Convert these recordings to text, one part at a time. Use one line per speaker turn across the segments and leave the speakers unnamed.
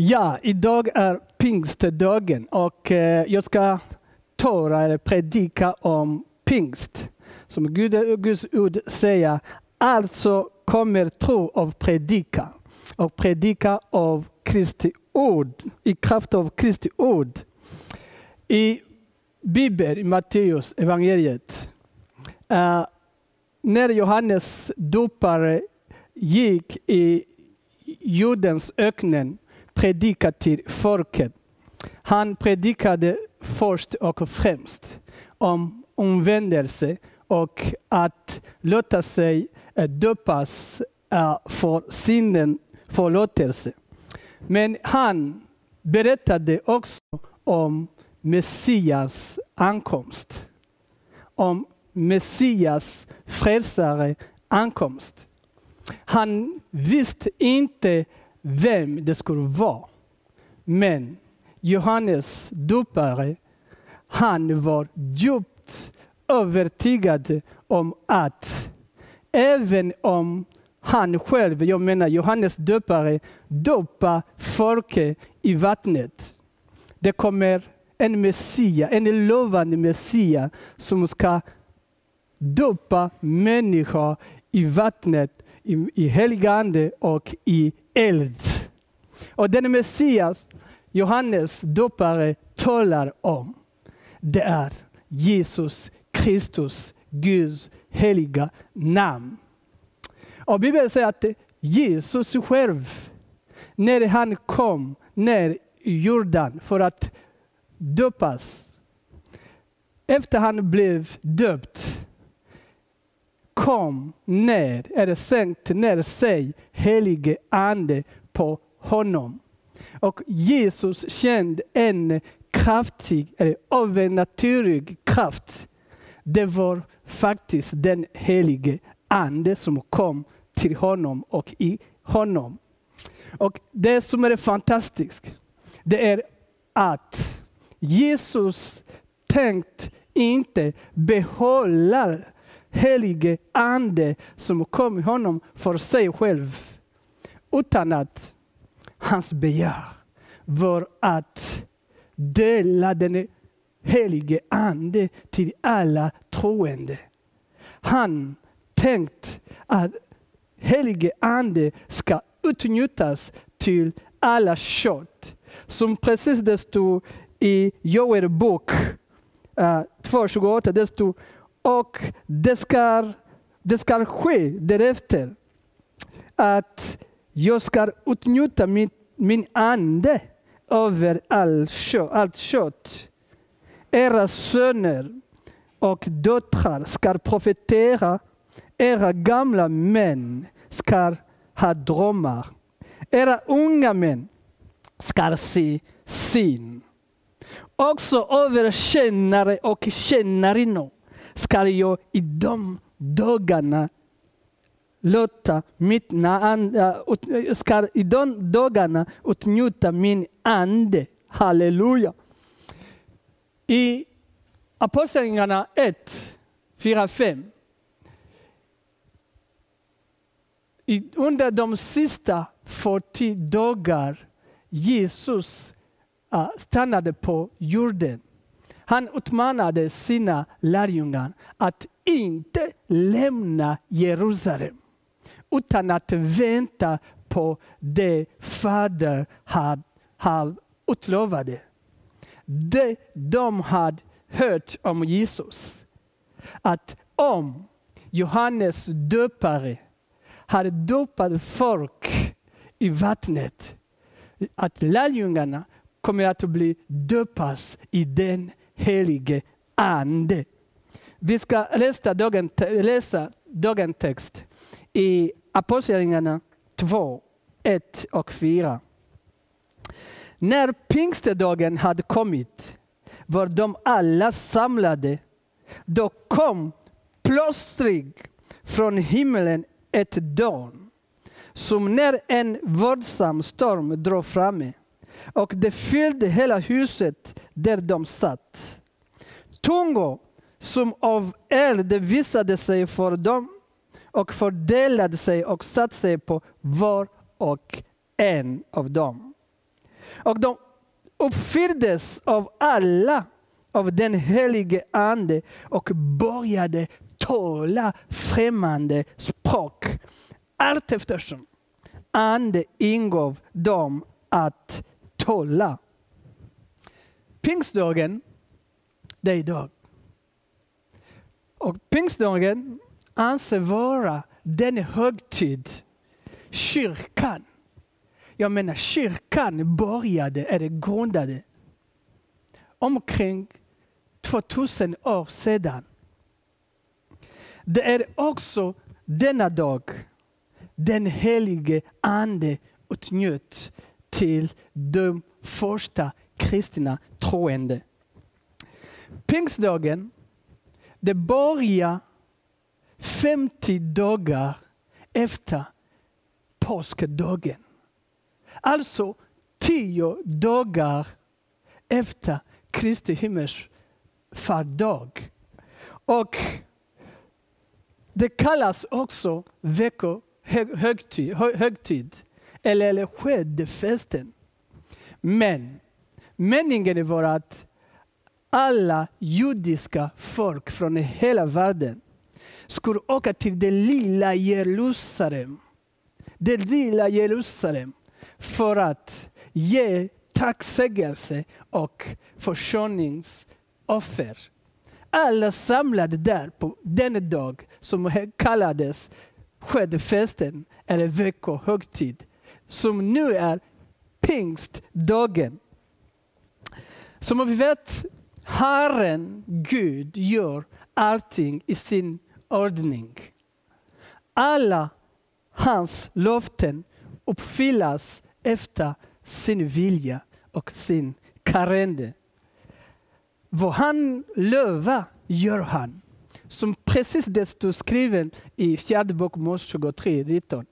Ja, idag är pingstdagen och eh, jag ska tala eller predika om pingst. Som Gud, Guds ord säger, alltså kommer tro av predika och predika av Kristi ord, i kraft av Kristi ord. I Bibeln, i Matteus evangeliet, uh, när Johannes dopare gick i jordens öknen predika till folket. Han predikade först och främst om omvändelse och att låta sig eh, döpas eh, för synden förlåtelse. Men han berättade också om Messias ankomst. Om Messias frälsare ankomst. Han visste inte vem det skulle vara. Men Johannes dopare, han var djupt övertygad om att även om han själv, jag menar Johannes döpare, dopar folket i vattnet. Det kommer en Messia, en lovande Messia som ska dopa människor i vattnet, i, i heligande och i eld. Och den Messias Johannes dopare talar om, det är Jesus Kristus, Guds heliga namn. Och Bibeln säger att Jesus själv, när han kom ner i Jordan för att döpas, efter han blev döpt, kom ner, eller sänkte ner sig, helige ande på honom. Och Jesus kände en kraftig, eller övernaturlig kraft. Det var faktiskt den helige ande som kom till honom och i honom. Och det som är fantastiskt, det är att Jesus tänkt inte behålla helige ande som kom i honom för sig själv. Utan att hans begär var att dela den helige ande till alla troende. Han tänkt att helige ande ska utnyttjas till alla kött. Som precis det stod i Joel bok eh, uh, 2.28, det stod och det ska, det ska ske därefter att jag ska utnyttja min, min ande över all kött, allt kött. Era söner och döttrar ska profetera. Era gamla män ska ha drömmar. Era unga män ska se syn. Också över tjänare och kännarinnor ska jag i de dagarna låta mitt ande, ska i de dagarna utnjuta min ande. Halleluja. I Apostlagärningarna 1, 4, 5. Under de sista 40 dagar Jesus stannade på jorden han utmanade sina lärjungar att inte lämna Jerusalem utan att vänta på det Fader hade, hade utlovade. Det de hade hört om Jesus. Att om Johannes döpare hade dopat folk i vattnet, att lärjungarna kommer att bli döpas i den helige Ande. Vi ska läsa dagen, läsa dagens text i Apostlagärningarna 2, 1 och 4. När pingstdagen hade kommit var de alla samlade. Då kom plötsligt från himlen ett dån som när en våldsam storm drar framme och det fyllde hela huset där de satt. Tungor som av eld visade sig för dem och fördelade sig och satte sig på var och en av dem. Och de uppfylldes av alla av den helige Ande och började tala främmande språk allt eftersom Ande ingav dem att tåla. Pingstdagen, det är idag. Och pingstdagen anses vara den högtid kyrkan, jag menar kyrkan började, eller grundade, omkring 2000 år sedan. Det är också denna dag den helige Ande utnjöt till de första kristna troende. Pingstdagen, det börjar 50 dagar efter påskdagen. Alltså tio dagar efter Kristi himmelsfärdsdag. Och det kallas också veckohögtid, högtid, eller, eller skedefesten. Men meningen var att alla judiska folk från hela världen skulle åka till det lilla Jerusalem. Det lilla Jerusalem för att ge tacksägelse och försoningsoffer. Alla samlade där på den dag som kallades skedefesten eller veckohögtid. Som nu är pingstdagen. Som vi vet, Herren Gud gör allting i sin ordning. Alla hans löften uppfyllas efter sin vilja och sin karende. Vad han lovar gör han. Som precis det står skrivet i fjärde bok Mose 23, 19.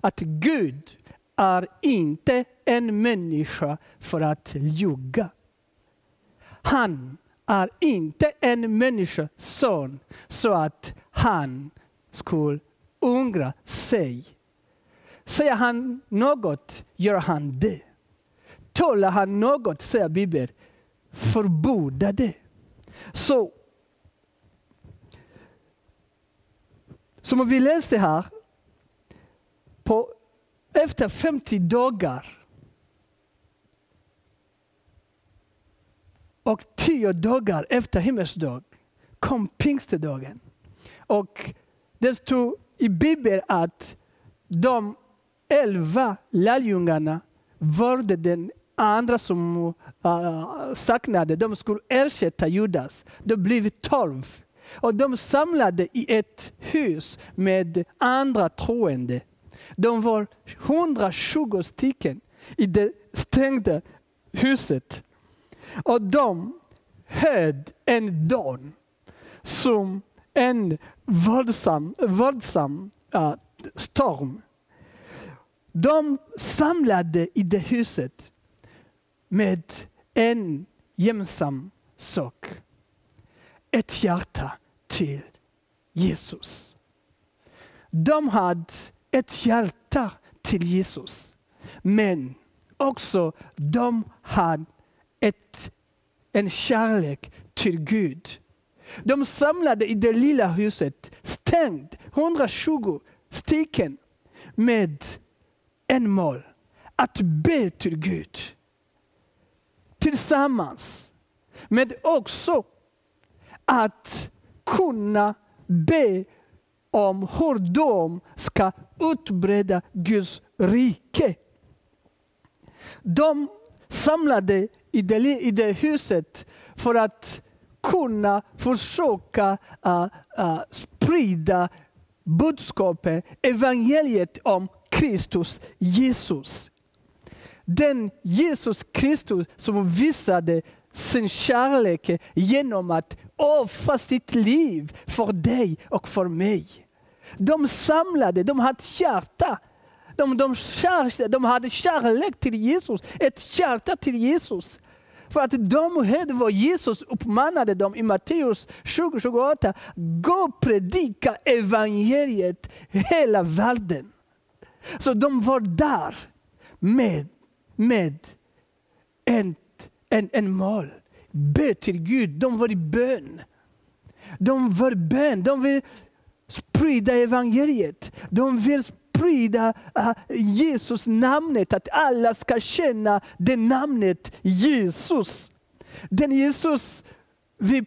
Att Gud är inte en människa för att ljuga. Han är inte en människa son så att han skulle ångra sig. Säger han något gör han det. Talar han något, säger Bibeln, förbjuda det. Så som vi läste här, på, efter 50 dagar och 10 dagar efter himmelsdag kom pingstdagen. Och det stod i Bibeln att de elva lärjungarna valde den andra som uh, saknade, de skulle ersätta Judas. Det blev tolv. Och de samlade i ett hus med andra troende. De var 120 stycken i det stängda huset. Och de hörde en dån som en våldsam, våldsam uh, storm. De samlade i det huset med en gemensam sak. Ett hjärta till Jesus. De hade ett hjärta till Jesus. Men också de hade ett, en kärlek till Gud. De samlade i det lilla huset, stängt, 120 stycken, med en mål. Att be till Gud tillsammans. Men också att kunna be om hur de ska utbreda Guds rike. De samlade i det, i det huset för att kunna försöka uh, uh, sprida budskapet, evangeliet om Kristus Jesus den Jesus Kristus som visade sin kärlek genom att offra sitt liv för dig och för mig. De samlade, de hade hjärta. De, de, kär, de hade kärlek till Jesus, ett hjärta till Jesus. För att de hörde vad Jesus uppmanade dem i Matteus 20-28. Gå och predika evangeliet hela världen. Så de var där med med en, en, en mål. Be till Gud. De var i bön. De var i bön. De vill sprida evangeliet. De vill sprida ah, Jesus namnet, att alla ska känna det namnet Jesus. Den Jesus vi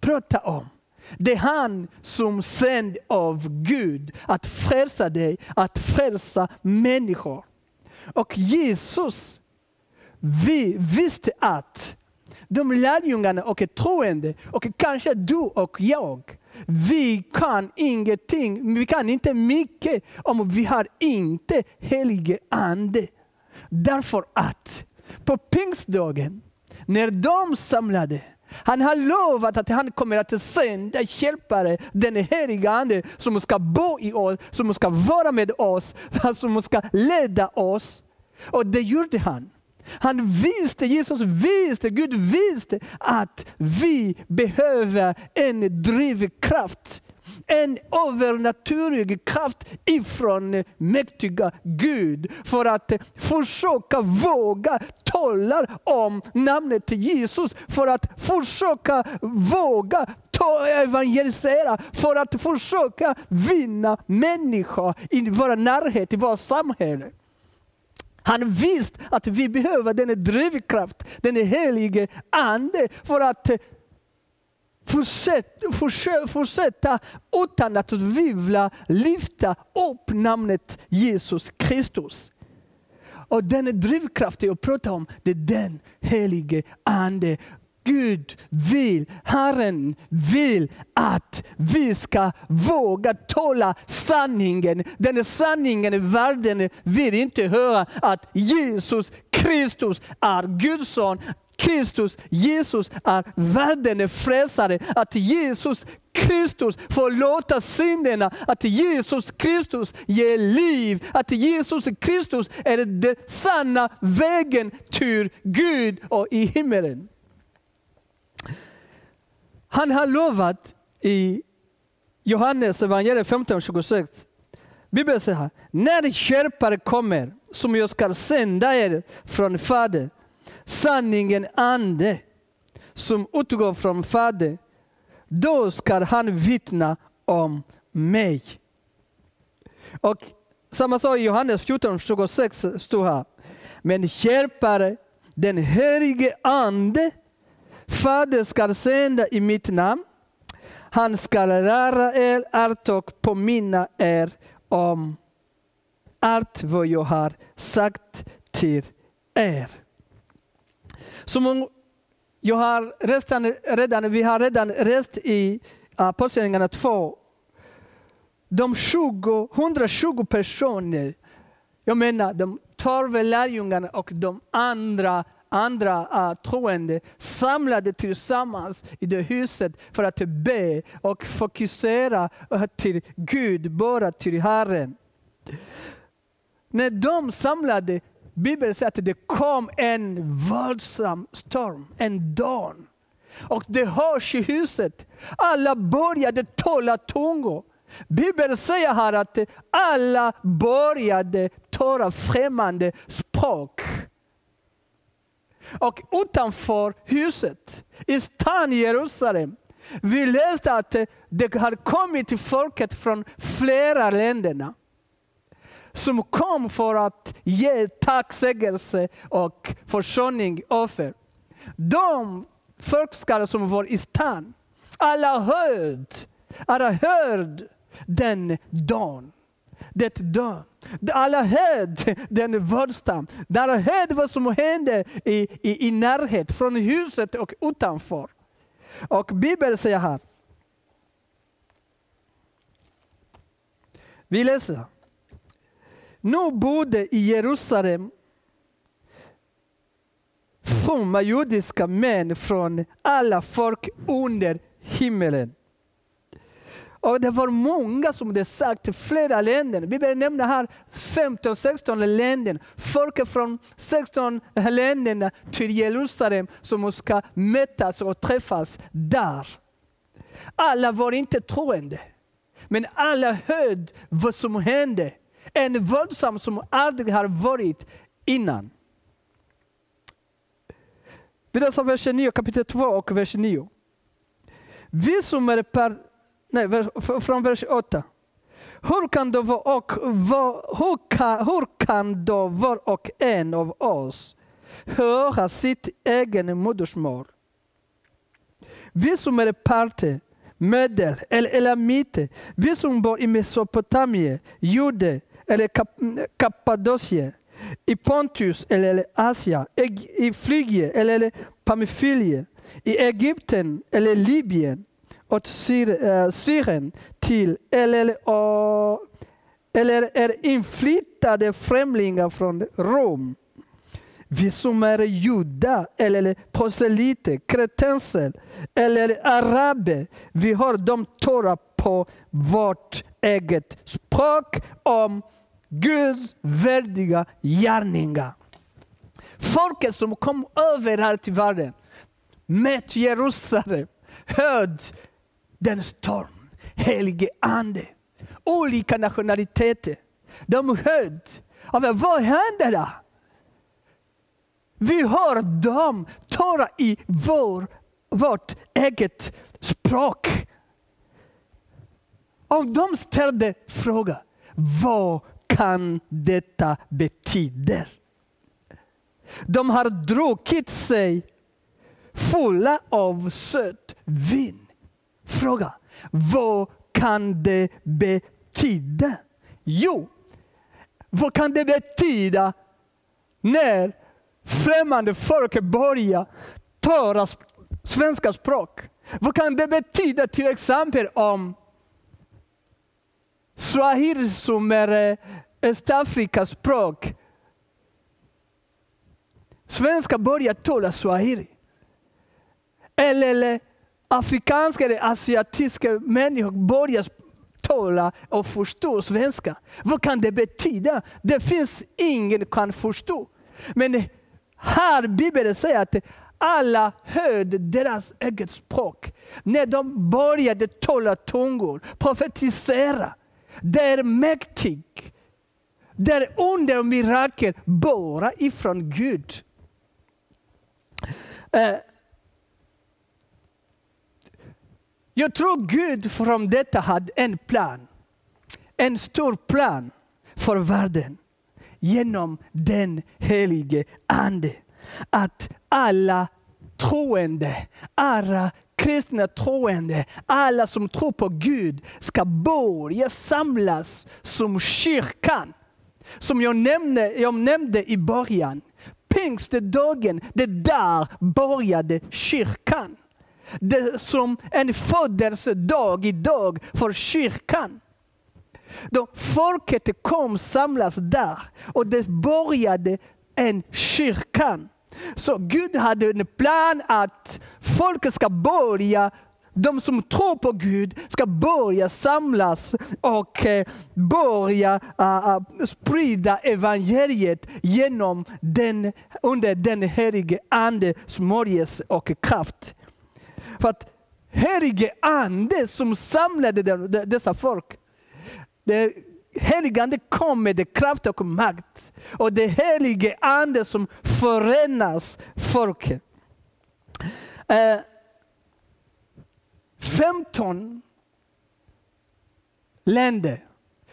pratar om. Det är han som sänd av Gud att frälsa dig, att frälsa människor. Och Jesus, vi visste att de lärjungarna och troende, och kanske du och jag, vi kan ingenting, vi kan inte mycket om vi har inte helige ande. Därför att på pingstdagen, när de samlade, han har lovat att han kommer att sända hjälpare, den heliga Ande, som ska bo i oss, som ska vara med oss, som ska leda oss. Och det gjorde han. Han visste, Jesus visste, Gud visste att vi behöver en drivkraft. En övernaturlig kraft ifrån mäktiga Gud för att försöka våga tala om namnet Jesus. För att försöka våga evangelisera. För att försöka vinna människor i vår närhet, i vårt samhälle. Han visste att vi behöver denna drivkraft, den helige Ande för att eh, fortsätta, fortsätta, fortsätta utan att tvivla, lyfta upp namnet Jesus Kristus. Och den drivkraft jag pratar om, det är den helige Ande. Gud vill, Herren vill att vi ska våga tala sanningen. Den sanningen världen vill inte höra att Jesus Kristus är Guds son. Kristus, Jesus är världens frälsare. Att Jesus Kristus förlåta synderna. Att Jesus Kristus ger liv. Att Jesus Kristus är den sanna vägen till Gud och i himmelen. Han har lovat i Johannes evangeliet 15.26. Bibeln säger här, när köpare kommer som jag ska sända er från Fader, sanningen ande som utgår från Fader, då ska han vittna om mig. Och samma sak i Johannes 14.26 står här. Men köpare, den helige ande, Fader ska sända i mitt namn. Han ska lära er allt och påminna er om allt vad jag har sagt till er. Som jag har redan, redan, vi har redan rest i Apostlagärningarna 2. De 20, 120 personer, jag menar de tolv lärjungarna och de andra andra uh, troende samlade tillsammans i det huset för att be och fokusera till Gud, bara till Herren. När de samlade, Bibeln säger att det kom en våldsam storm, en dån. Och det hörs i huset. Alla började tala tungor. Bibeln säger här att alla började tala främmande språk. Och utanför huset, i stan Jerusalem, vi läste att eh, det hade kommit folket från flera länder som kom för att ge tacksägelse och försoning offer. De folkskara som var i stan, alla hörde, alla hörde den dagen det dör. Alla hörde den värsta. Alla hörde vad som hände i, i, i närhet, från huset och utanför. Och Bibeln säger här. Vi läser. Nu bodde i Jerusalem fromma judiska män från alla folk under himmelen. Och det var många som det sagt, flera länder. Bibeln nämner här 15-16 länder. Folk från 16 länder till Jerusalem som ska mötas och träffas där. Alla var inte troende. Men alla hörde vad som hände. En våldsam som aldrig har varit innan. Vi läser vers 9, kapitel 2 och vers 9. Vi som är per, nej, från vers 8. Hur kan, då var och, var, hur, kan, hur kan då var och en av oss höra sitt egen modersmål? Vi som är parter, medel eller elamiter, vi som bor i Mesopotamien, Jude eller Kappadokien, i Pontus eller Asien, i Flygien eller Pamfylien, i Egypten eller Libyen, åt Syrien eh, till eller, eh, eller är inflyttade främlingar från Rom. Vi som är judar eller proselyter, kretenser eller araber, vi har de Torah på vårt eget språk om Guds värdiga gärningar. Folket som kom överallt i världen mätt Jerusalem, hörde den storm, helige ande, olika nationaliteter. De hörde, vad händer där? Vi hör dem, tala i vår, vårt eget språk. Och de ställde frågan, vad kan detta betyda? De har druckit sig fulla av sött vin. Fråga, vad kan det betyda? Jo, vad kan det betyda när främmande folk börjar tala svenska språk? Vad kan det betyda till exempel om swahili som är eh, Östafrikas språk. Svenska börjar tala swahili. Eller afrikanska eller asiatiska människor börjar tala och förstå svenska. Vad kan det betyda? Det finns ingen som kan förstå. Men här Bibeln säger att alla hörde deras eget språk. När de började tala tungor, profetisera. Det är mäktigt. Det är under och mirakel bara ifrån Gud. Eh, jag tror Gud från detta hade en plan. En stor plan för världen genom den helige Ande. Att alla troende, alla kristna troende, alla som tror på Gud ska börja samlas som kyrkan. Som jag nämnde, jag nämnde i början. Pingstdagen, det där började kyrkan. Det som en födelsedag idag för kyrkan. Då folket kom samlas där och det började en kyrkan. Så Gud hade en plan att folket ska börja de som tror på Gud ska börja samlas och eh, börja ah, ah, sprida evangeliet genom den, under den helige Ande smörjelse och kraft. För att helige Ande som samlade dessa folk, det helige Ande kom med kraft och makt. Och det helige Ande som förenas folket. Eh, uh, 15 länder.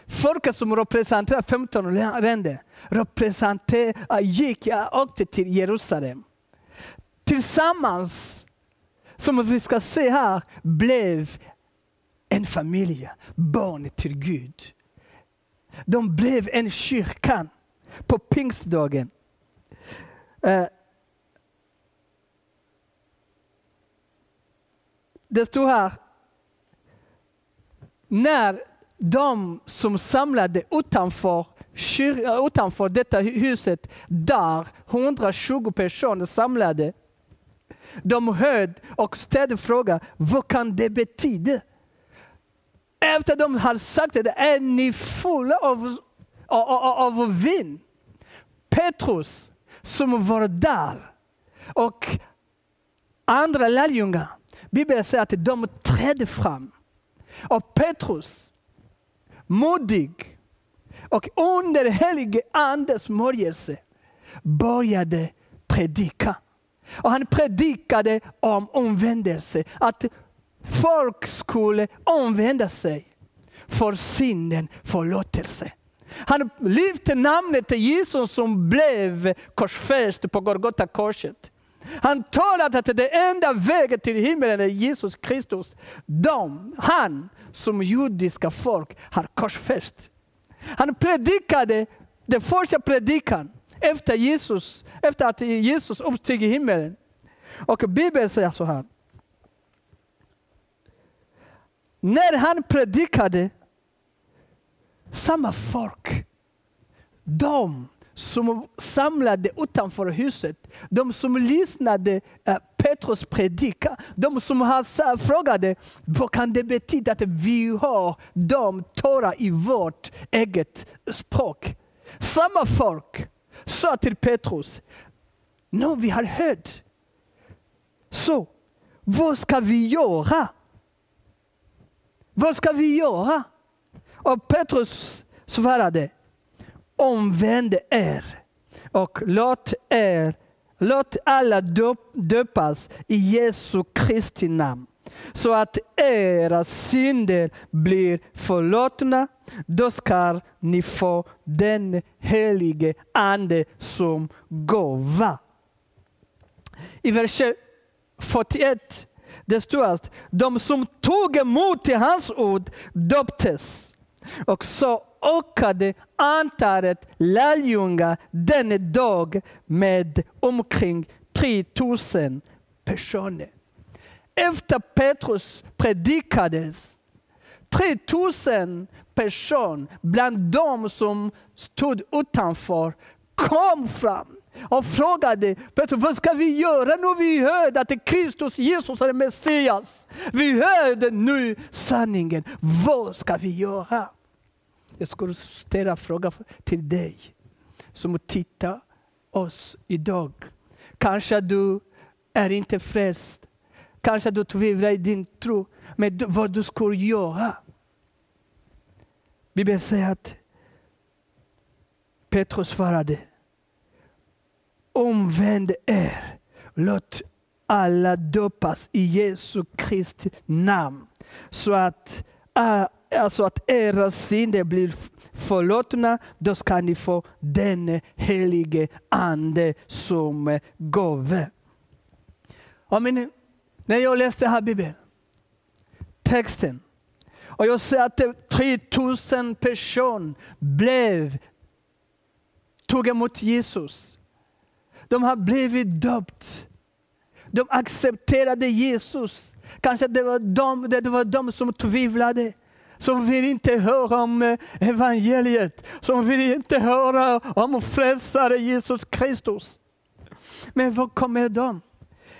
Folket som representerar 15 länder representerar, gick, åkte till Jerusalem. Tillsammans, som vi ska se här, blev en familj, barn till Gud. De blev en kyrka på pingstdagen. Eh, det står här, när de som samlade utanför, eh, utanför detta huset, där 120 personer samlade, de hörde och ställde frågan, vad kan det betyda? Efter de har sagt det, är ni fulla av, av, av, av vin? Petrus, som var där, och andra lärjungar, Bibeln säger att de trädde fram. Och Petrus, modig och under helige Andes smörjelse började predika. Och han predikade om omvändelse, att folk skulle omvända sig för synden förlåtelse. Han lyfte namnet till Jesus som blev korsfäst på Golgata korset. Han talade att det enda vägen till himlen är Jesus Kristus. De, han som judiska folk har korsfäst. Han predikade den första predikan efter, Jesus, efter att Jesus uppsteg i himmelen. Och Bibeln säger så här. När han predikade, samma folk, de som samlade utanför huset, de som lyssnade eh, Petrus predika, de som frågade vad kan det betyda att vi har de Tora i vårt eget språk. Samma folk sa till Petrus, nu vi har hört, så vad ska vi göra? Vad ska vi göra? Och Petrus svarade, omvänd er och låt, er, låt alla döpas i Jesu Kristi namn så att era synder blir förlåtna. Då ska ni få den helige Ande som gåva. I vers 41 det står att de som tog emot hans ord döptes. Och så ökade antalet lärjungar den dag med omkring 3000 personer. Efter Petrus predikades 3000 person bland de som stod utanför kom fram och frågade Petrus, vad ska vi göra nu vi hörde att Kristus Jesus är Messias? Vi hörde nu sanningen. Vad ska vi göra? Jag skulle ställa frågan till dig som tittar oss idag. Kanske du är inte frälst. Kanske du tvivlar i din tro. Men vad du skulle göra. Bibeln säger att Petrus svarade. Omvänd er. Låt alla döpas i Jesu Kristi namn. Så att alltså att era synder blir förlåtna, då ska ni få den helige Ande som gåva. när jag läste här Bibeln, texten, och jag ser att 3000 personer blev, tog emot Jesus. De har blivit döpt. De accepterade Jesus. Kanske det var de, det var de som tvivlade som vill inte höra om eh, evangeliet, som vill inte höra om frälsare Jesus Kristus. Men var kommer de?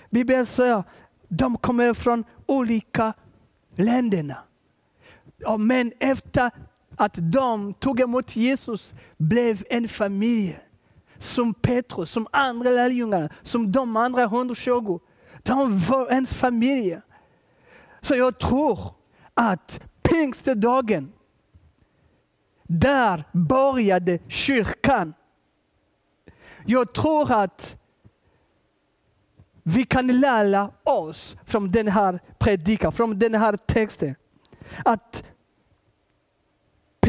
Bibeln säger de kommer från olika länderna. Men efter att de tog emot Jesus blev en familj. Som Petrus, som andra lärjungar, som de andra 120. De var en familj. Så jag tror att pingstdagen, där började kyrkan. Jag tror att vi kan lära oss från den här predikan, från den här texten. Att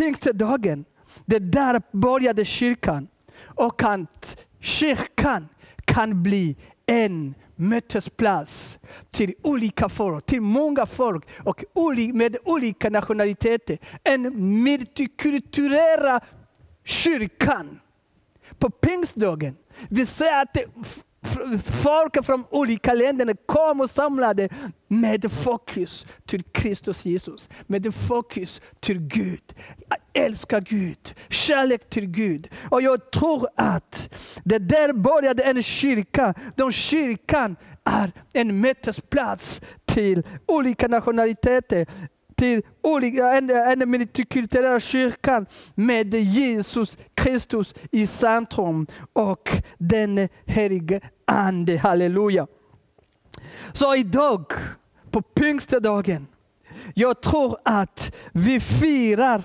pingstdagen, det där började kyrkan. Och att kyrkan kan bli en mötesplats till olika folk, till många folk och med olika nationaliteter. En multikulturell kyrkan. På pingstdagen, vi säger att folk från olika länder kom och samlade med fokus till Kristus Jesus. Med fokus till Gud. Älska Gud, kärlek till Gud. Och jag tror att det där började en kyrka. Den kyrkan är en mötesplats till olika nationaliteter till olika, en, en multikulturella kyrkan med Jesus Kristus i centrum och den helige Ande. Halleluja. Så idag, på pingstdagen, jag tror att vi firar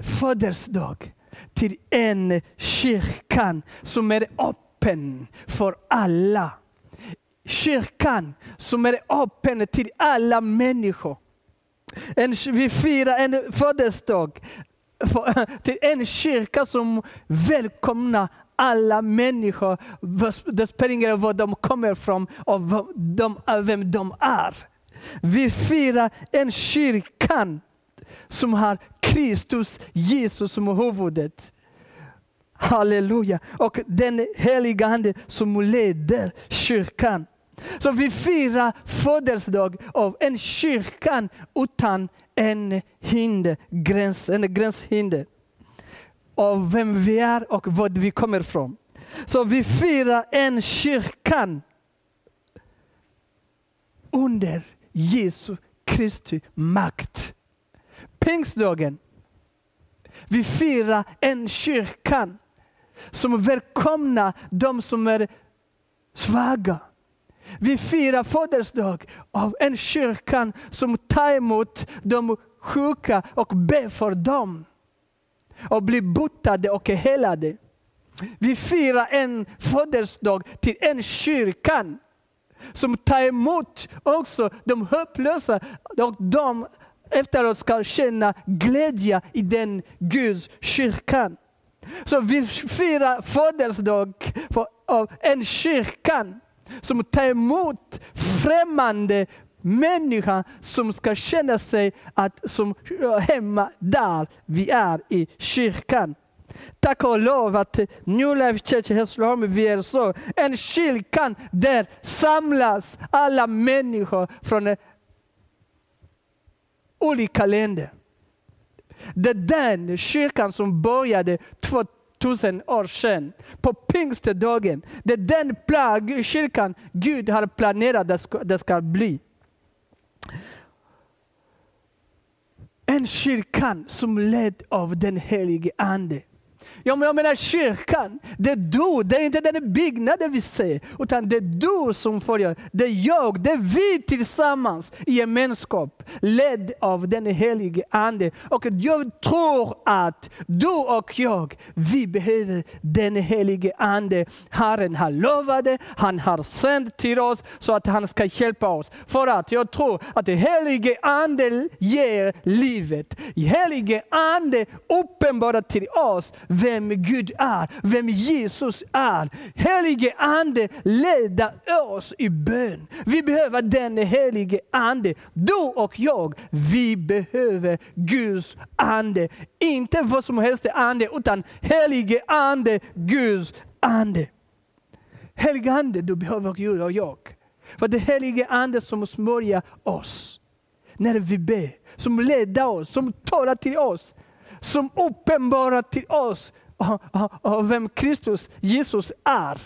födelsedag till en kyrkan som är öppen för alla. Kyrkan som är öppen till alla människor. En, vi firar en födelsedag till en kyrka som välkomnar alla människor. Det spelar ingen roll var de kommer ifrån och vem de är. Vi firar en kyrka som har Kristus, Jesus som huvudet. Halleluja. Och den heliga Ande som leder kyrkan. Så vi firar födelsedag av en kyrka utan en hinder, gräns, en gränshinder. Av vem vi är och var vi kommer ifrån. Så vi firar en kyrka under Jesu Kristi makt. Pingstdagen. Vi firar en kyrka som välkomnar de som är svaga. Vi firar födelsedag av en kyrka som tar emot de sjuka och ber för dem. Och blir botade och helade. Vi firar en födelsedag till en kyrka som tar emot också de hopplösa och de efteråt ska känna glädje i den Guds kyrkan. Så vi firar födelsedag av en kyrka som tar emot främmande människa som ska känna sig att, som hemma där vi är i kyrkan. Tack och lov att New Life Church i Hässleholm vi är så. En kyrka där samlas alla människor från olika länder. Det är den kyrkan som började 2000 år sedan, på pingstdagen. Det är den plag, kyrkan Gud har planerat att det ska bli. En kyrkan som led av den helige Ande. Ja, men jag menar kyrkan, det är du, det är inte den byggnaden vi ser, utan det är du som följer, det. är jag, det är vi tillsammans i gemenskap, ledd av den helige Ande. Och jag tror att du och jag, vi behöver den helige Ande. Herren har lovat det, han har sänt till oss så att han ska hjälpa oss. För att jag tror att den helige Ande ger livet. Helige Ande uppenbarar till oss vem vem Gud är, vem Jesus är. Helige Ande leder oss i bön. Vi behöver den helige Ande. Du och jag, vi behöver Guds Ande. Inte vad som helst ande, utan helige Ande, Guds Ande. Helige Ande, du behöver Gud och jag. För det helige Ande som smörjer oss när vi ber, som leder oss, som talar till oss, som uppenbarar till oss av vem Kristus, Jesus är.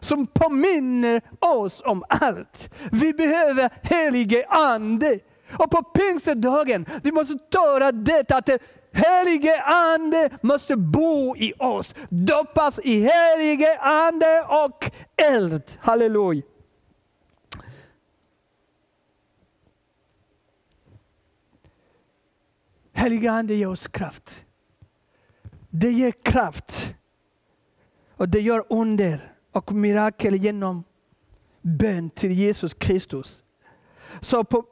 Som påminner oss om allt. Vi behöver helige Ande. Och på pingstdagen, vi måste höra detta att helige Ande måste bo i oss. Doppas i helige Ande och eld. Halleluja. Helige Ande ger oss kraft. Det ger kraft. Och det gör under och mirakel genom bön till Jesus Kristus. Så på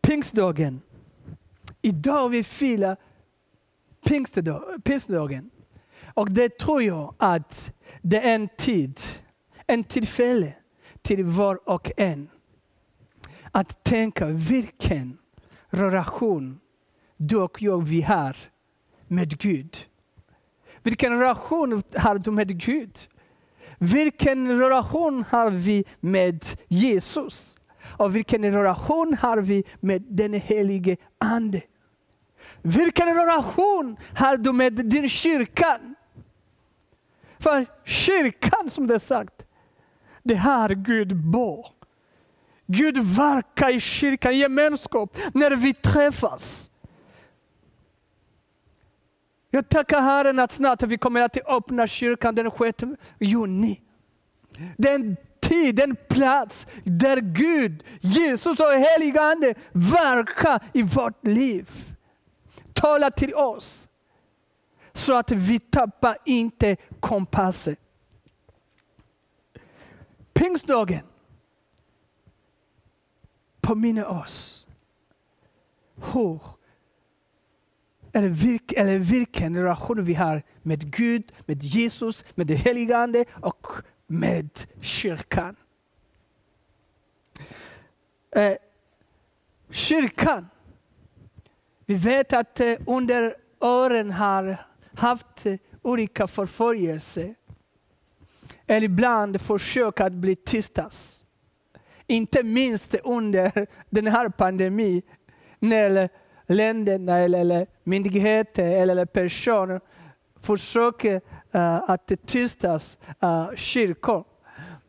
pingstdagen, idag vi firar pingstdagen. Och det tror jag att det är en tid, en tillfälle till var och en. Att tänka vilken relation du och jag vi har med Gud. Vilken relation har du med Gud? Vilken relation har vi med Jesus? Och vilken relation har vi med den helige Ande? Vilken relation har du med din kyrka? För kyrkan, som det är sagt, det har Gud bo. Gud verkar i kyrkan, gemenskap, när vi träffas. Jag tackar Herren att snart vi kommer att öppna kyrkan den 6 juni. Den tid, den plats där Gud, Jesus och helige Ande verkar i vårt liv. Tala till oss så att vi tappar inte kompassen. pingstdagen påminner oss hur eller, vilk, eller vilken relation vi har med Gud, med Jesus, med det heliga Ande och med kyrkan. Eh, kyrkan, vi vet att eh, under åren har haft eh, olika förföljelser. Eller ibland försök att bli tystas. Inte minst under den här pandemin när länderna eller myndigheter eller personer försöker uh, att tystas uh, kyrkor.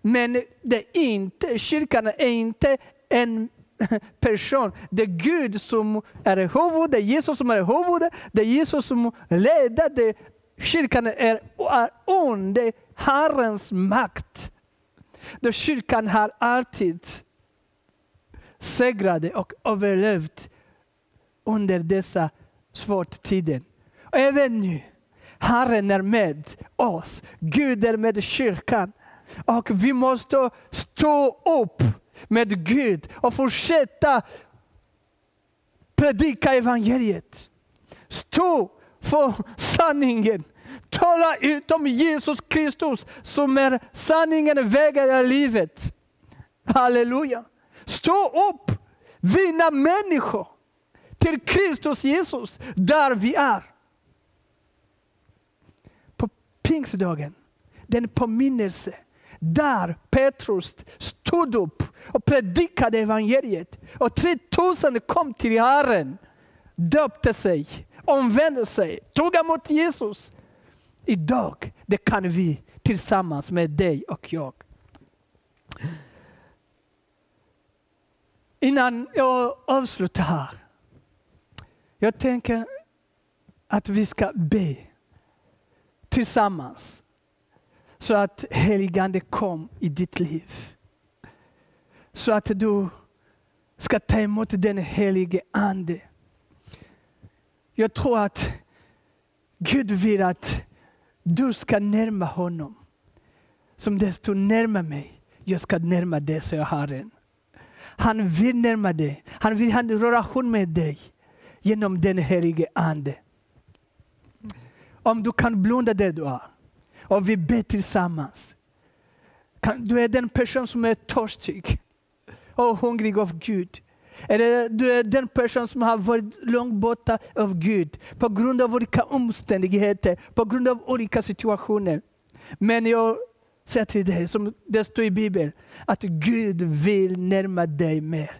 Men det är inte, kyrkan är inte en person. Det är Gud som är huvudet, det är Jesus som är huvudet, det är Jesus som leder. Det, kyrkan är, är under Herrens makt. Då kyrkan har alltid segrat och överlevt under dessa svårt tiden. Och även nu, Herren är med oss. Gud är med kyrkan. Och vi måste stå upp med Gud och fortsätta predika evangeliet. Stå för sanningen. Tala ut om Jesus Kristus som är sanningen, vägen och livet. Halleluja. Stå upp, vinna människor till Kristus Jesus där vi är. På pingstdagen, den påminnelse där Petrus stod upp och predikade evangeliet. Och 3000 kom till Herren, döpte sig, omvände sig, tog emot Jesus. Idag det kan vi tillsammans med dig och jag. Innan jag avslutar här. Jag tänker att vi ska be tillsammans så att heligande kom i ditt liv. Så att du ska ta emot den helige Ande. Jag tror att Gud vill att du ska närma honom. Som desto närmare mig, jag ska närma dig, säger Herren. Han vill närma dig. Han vill ha en relation med dig genom den helige Ande. Om du kan blunda där du är och vi ber tillsammans. Du är den person som är törstig och hungrig av Gud. Eller du är den person som har varit långt borta av Gud på grund av olika omständigheter, på grund av olika situationer. Men jag säga till dig, som det står i Bibeln, att Gud vill närma dig mer.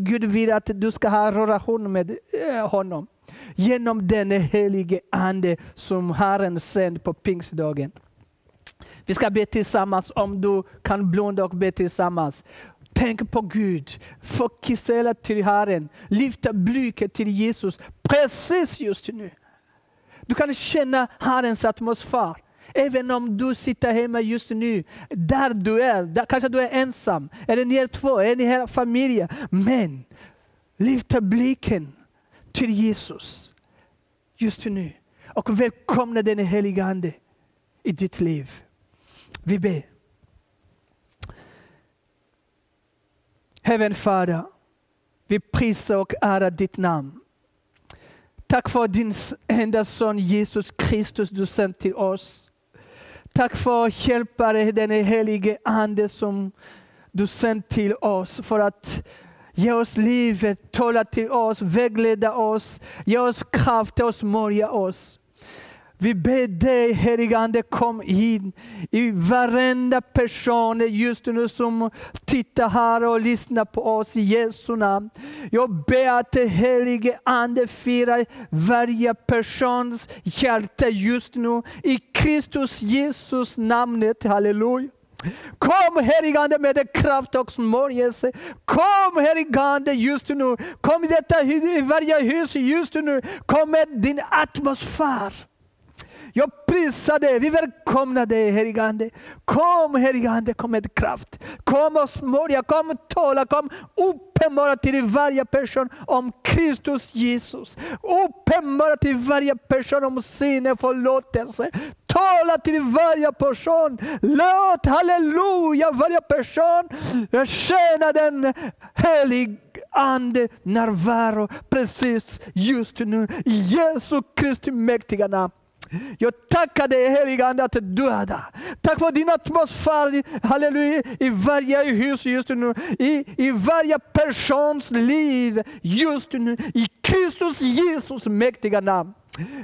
Gud vill att du ska ha relation med eh, honom genom den helige Ande som Herren sänd på pingstdagen. Vi ska be tillsammans om du kan blunda och be tillsammans. Tänk på Gud, fokusera till Herren, lyfta blicken till Jesus precis just nu. Du kan känna Herrens atmosfär. Även om du sitter hemma just nu, där du är, där kanske du är ensam, eller ni är två, eller ni är familj. Men lyft blicken till Jesus just nu och välkomna den helige Ande i ditt liv. Vi ber. Heaven Fader, vi prisar och ärar ditt namn. Tack för din enda son Jesus Kristus du sänt till oss. Tack för hjälpare, den helige Ande som du sänt till oss för att Ge oss livet, tala till oss, vägleda oss, ge oss kraft, och smörja oss. Vi ber dig helige Ande kom in i varenda person just nu som tittar här och lyssnar på oss i Jesu namn. Jag ber att helige Ande firar varje persons hjärta just nu i Kristus Jesus namnet. Halleluja. Kom heligande med kraft och smörjelse. Kom heligande just nu. Kom i, detta, i varje hus just nu. Kom med din atmosfär. Jag prisar dig, vi välkomnar dig heligande. Kom heligande, kom med kraft. Kom och smörja, kom och tala, kom uppenbara till varje person om Kristus Jesus. Uppenbara till varje person om sin förlåtelse. Tala till varje person. Låt halleluja varje person känna den helig ande närvaro precis just nu. I Jesu Kristi mäktiga namn. Jag tackar dig Helige Ande att du är där. Tack för din atmosfär halleluja, i varje hus just nu. I, I varje persons liv just nu. I Kristus Jesus mäktiga namn.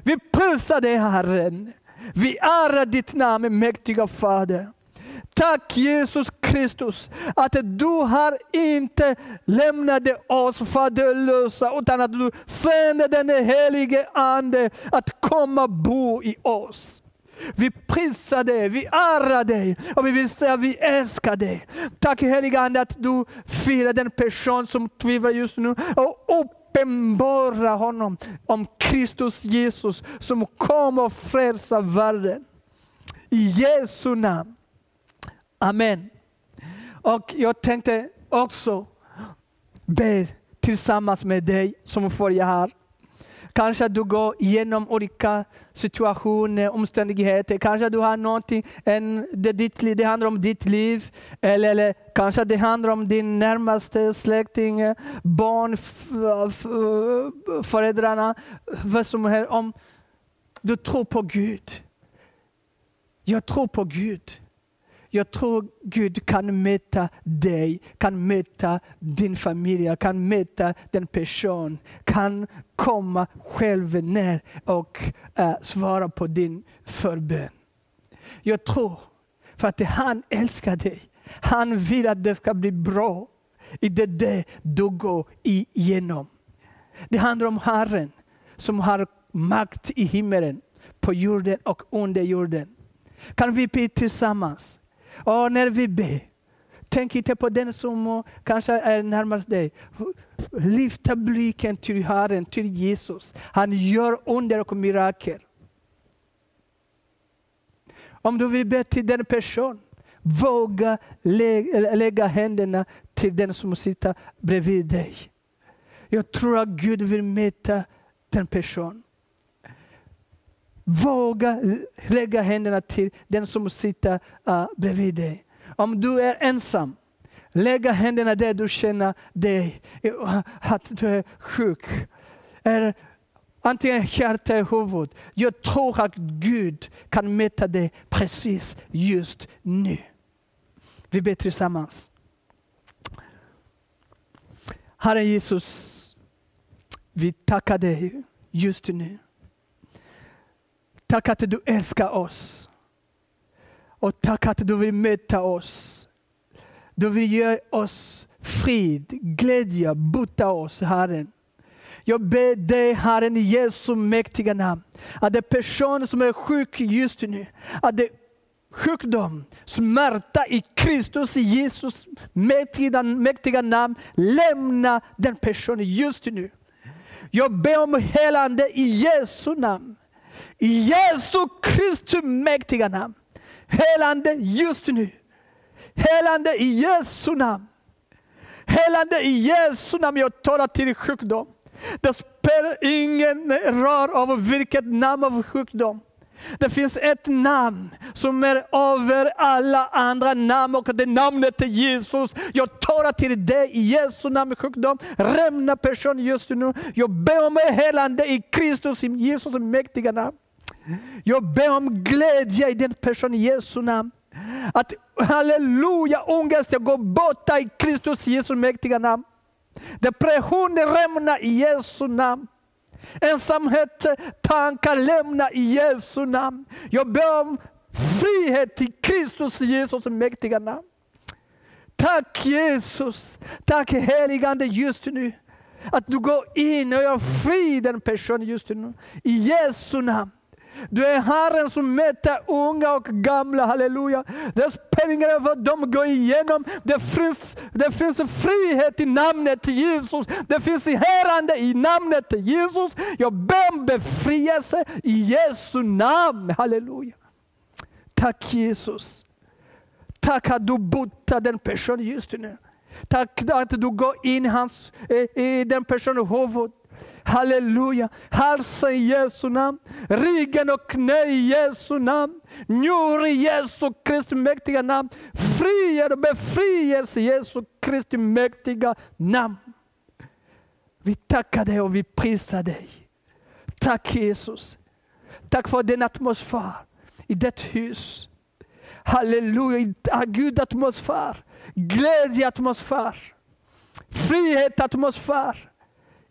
Vi prisar dig Herren. Vi ärar ditt namn mäktiga Fader. Tack Jesus Kristus att du har inte lämnat oss faderlösa utan att du sände den helige Ande att komma och bo i oss. Vi prisar dig, vi ärar dig och vi vill säga vi älskar dig. Tack helige Ande att du firar den person som tvivlar just nu och uppenbara honom om Kristus Jesus som kommer och frälsa världen. I Jesu namn. Amen. Och jag tänkte också be tillsammans med dig som följer här. Kanske du går igenom olika situationer, omständigheter. Kanske du har någonting, en, det, ditt, det handlar om ditt liv. Eller, eller kanske det handlar om din närmaste släkting, barn, föräldrarna. Vad som helst. Om du tror på Gud. Jag tror på Gud. Jag tror Gud kan möta dig, kan möta din familj, kan möta den person, kan komma själv ner och äh, svara på din förbön. Jag tror, för att han älskar dig. Han vill att det ska bli bra i det det du går igenom. Det handlar om Herren som har makt i himmelen, på jorden och under jorden. Kan vi be tillsammans? Och när vi ber, tänk inte på den som kanske är närmast dig. Lyfta blicken till Herren, till Jesus. Han gör under och mirakel. Om du vill be till den personen, våga lägga händerna till den som sitter bredvid dig. Jag tror att Gud vill möta den personen. Våga lägga händerna till den som sitter uh, bredvid dig. Om du är ensam, lägga händerna där du känner dig, eh, att du är sjuk. Är antingen hjärta eller huvud. Jag tror att Gud kan möta dig precis just nu. Vi ber tillsammans. Herre Jesus, vi tackar dig just nu. Tack att du älskar oss. Och tack att du vill möta oss. Du vill ge oss frid, glädje, bota oss, Herren. Jag ber dig, Herren, i Jesu mäktiga namn, att den person som är sjuk just nu, att det sjukdom, smärta i Kristus, i Jesus mäktiga, mäktiga namn, lämna den personen just nu. Jag ber om helande i Jesu namn. I Jesu Kristi mäktiga namn. Helande just nu. Helande i Jesu namn. Helande i Jesu namn. Jag talar till sjukdom. Det spelar ingen roll av vilket namn av sjukdom. Det finns ett namn som är över alla andra namn och det namnet är Jesus. Jag talar till dig i Jesu namn sjukdom. Rämna person just nu. Jag ber om helande i Kristus, i Jesus mäktiga namn. Jag ber om glädje i den personen i Jesu namn. Att halleluja, ångest ska gå borta i Kristus Jesu mäktiga namn. Depressionen rämnar i Jesu namn. Ensamhet, tankar lämna i Jesu namn. Jag ber om frihet i Kristus Jesus mäktiga namn. Tack Jesus, tack heligande just nu. Att du går in och gör fri den personen just nu. I Jesu namn. Du är Herren som möter unga och gamla, halleluja. Det spelar ingen roll vad de går igenom. Det finns, det finns frihet i namnet Jesus. Det finns helande i namnet Jesus. Jag ber om befrielse i Jesu namn, halleluja. Tack Jesus. Tack att du botar den personen just nu. Tack att du går in hans, eh, i den personens huvud. Halleluja. Halsen i Jesu namn. Ryggen och knä i Jesu namn. Njur i Jesu Kristi mäktiga namn. Frihet och befrielse i Jesu Kristi mäktiga namn. Vi tackar dig och vi prisar dig. Tack Jesus. Tack för den atmosfär i det hus. Halleluja, ah, Gud atmosfär. Glädje-atmosfär. Frihet atmosfär.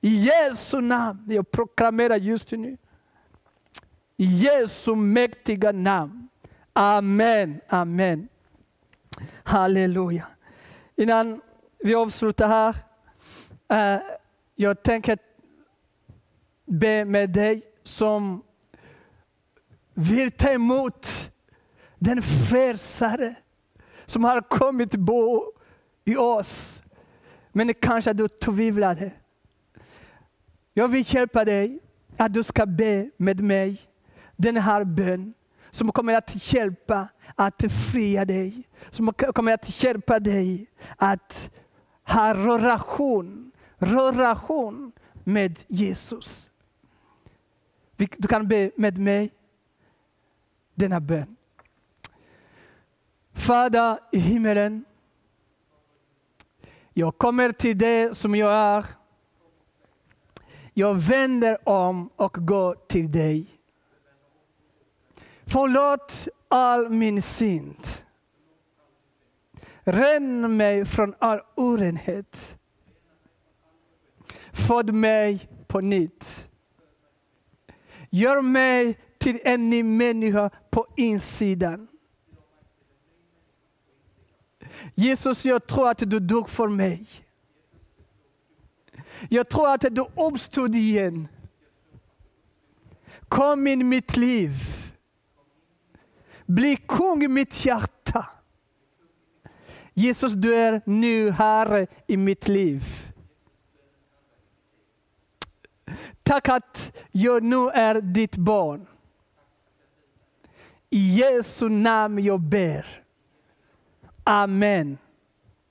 I Jesu namn, jag proklamerar just nu. I Jesu mäktiga namn. Amen, amen. Halleluja. Innan vi avslutar här, eh, jag tänker be med dig som vill ta emot den frälsare som har kommit bo i oss. Men kanske du tvivlade. Jag vill hjälpa dig att du ska be med mig den här bön som kommer att hjälpa att fria dig. Som kommer att hjälpa dig att ha relation, relation med Jesus. Du kan be med mig denna bön. Fader i himmelen. Jag kommer till dig som jag är. Jag vänder om och går till dig. Förlåt all min synd. Ren mig från all orenhet. Föd mig på nytt. Gör mig till en ny människa på insidan. Jesus, jag tror att du dog för mig. Jag tror att du uppstod igen. Kom in i mitt liv. Bli kung i mitt hjärta. Jesus, du är nu Herre i mitt liv. Tack att jag nu är ditt barn. I Jesu namn jag ber. Amen.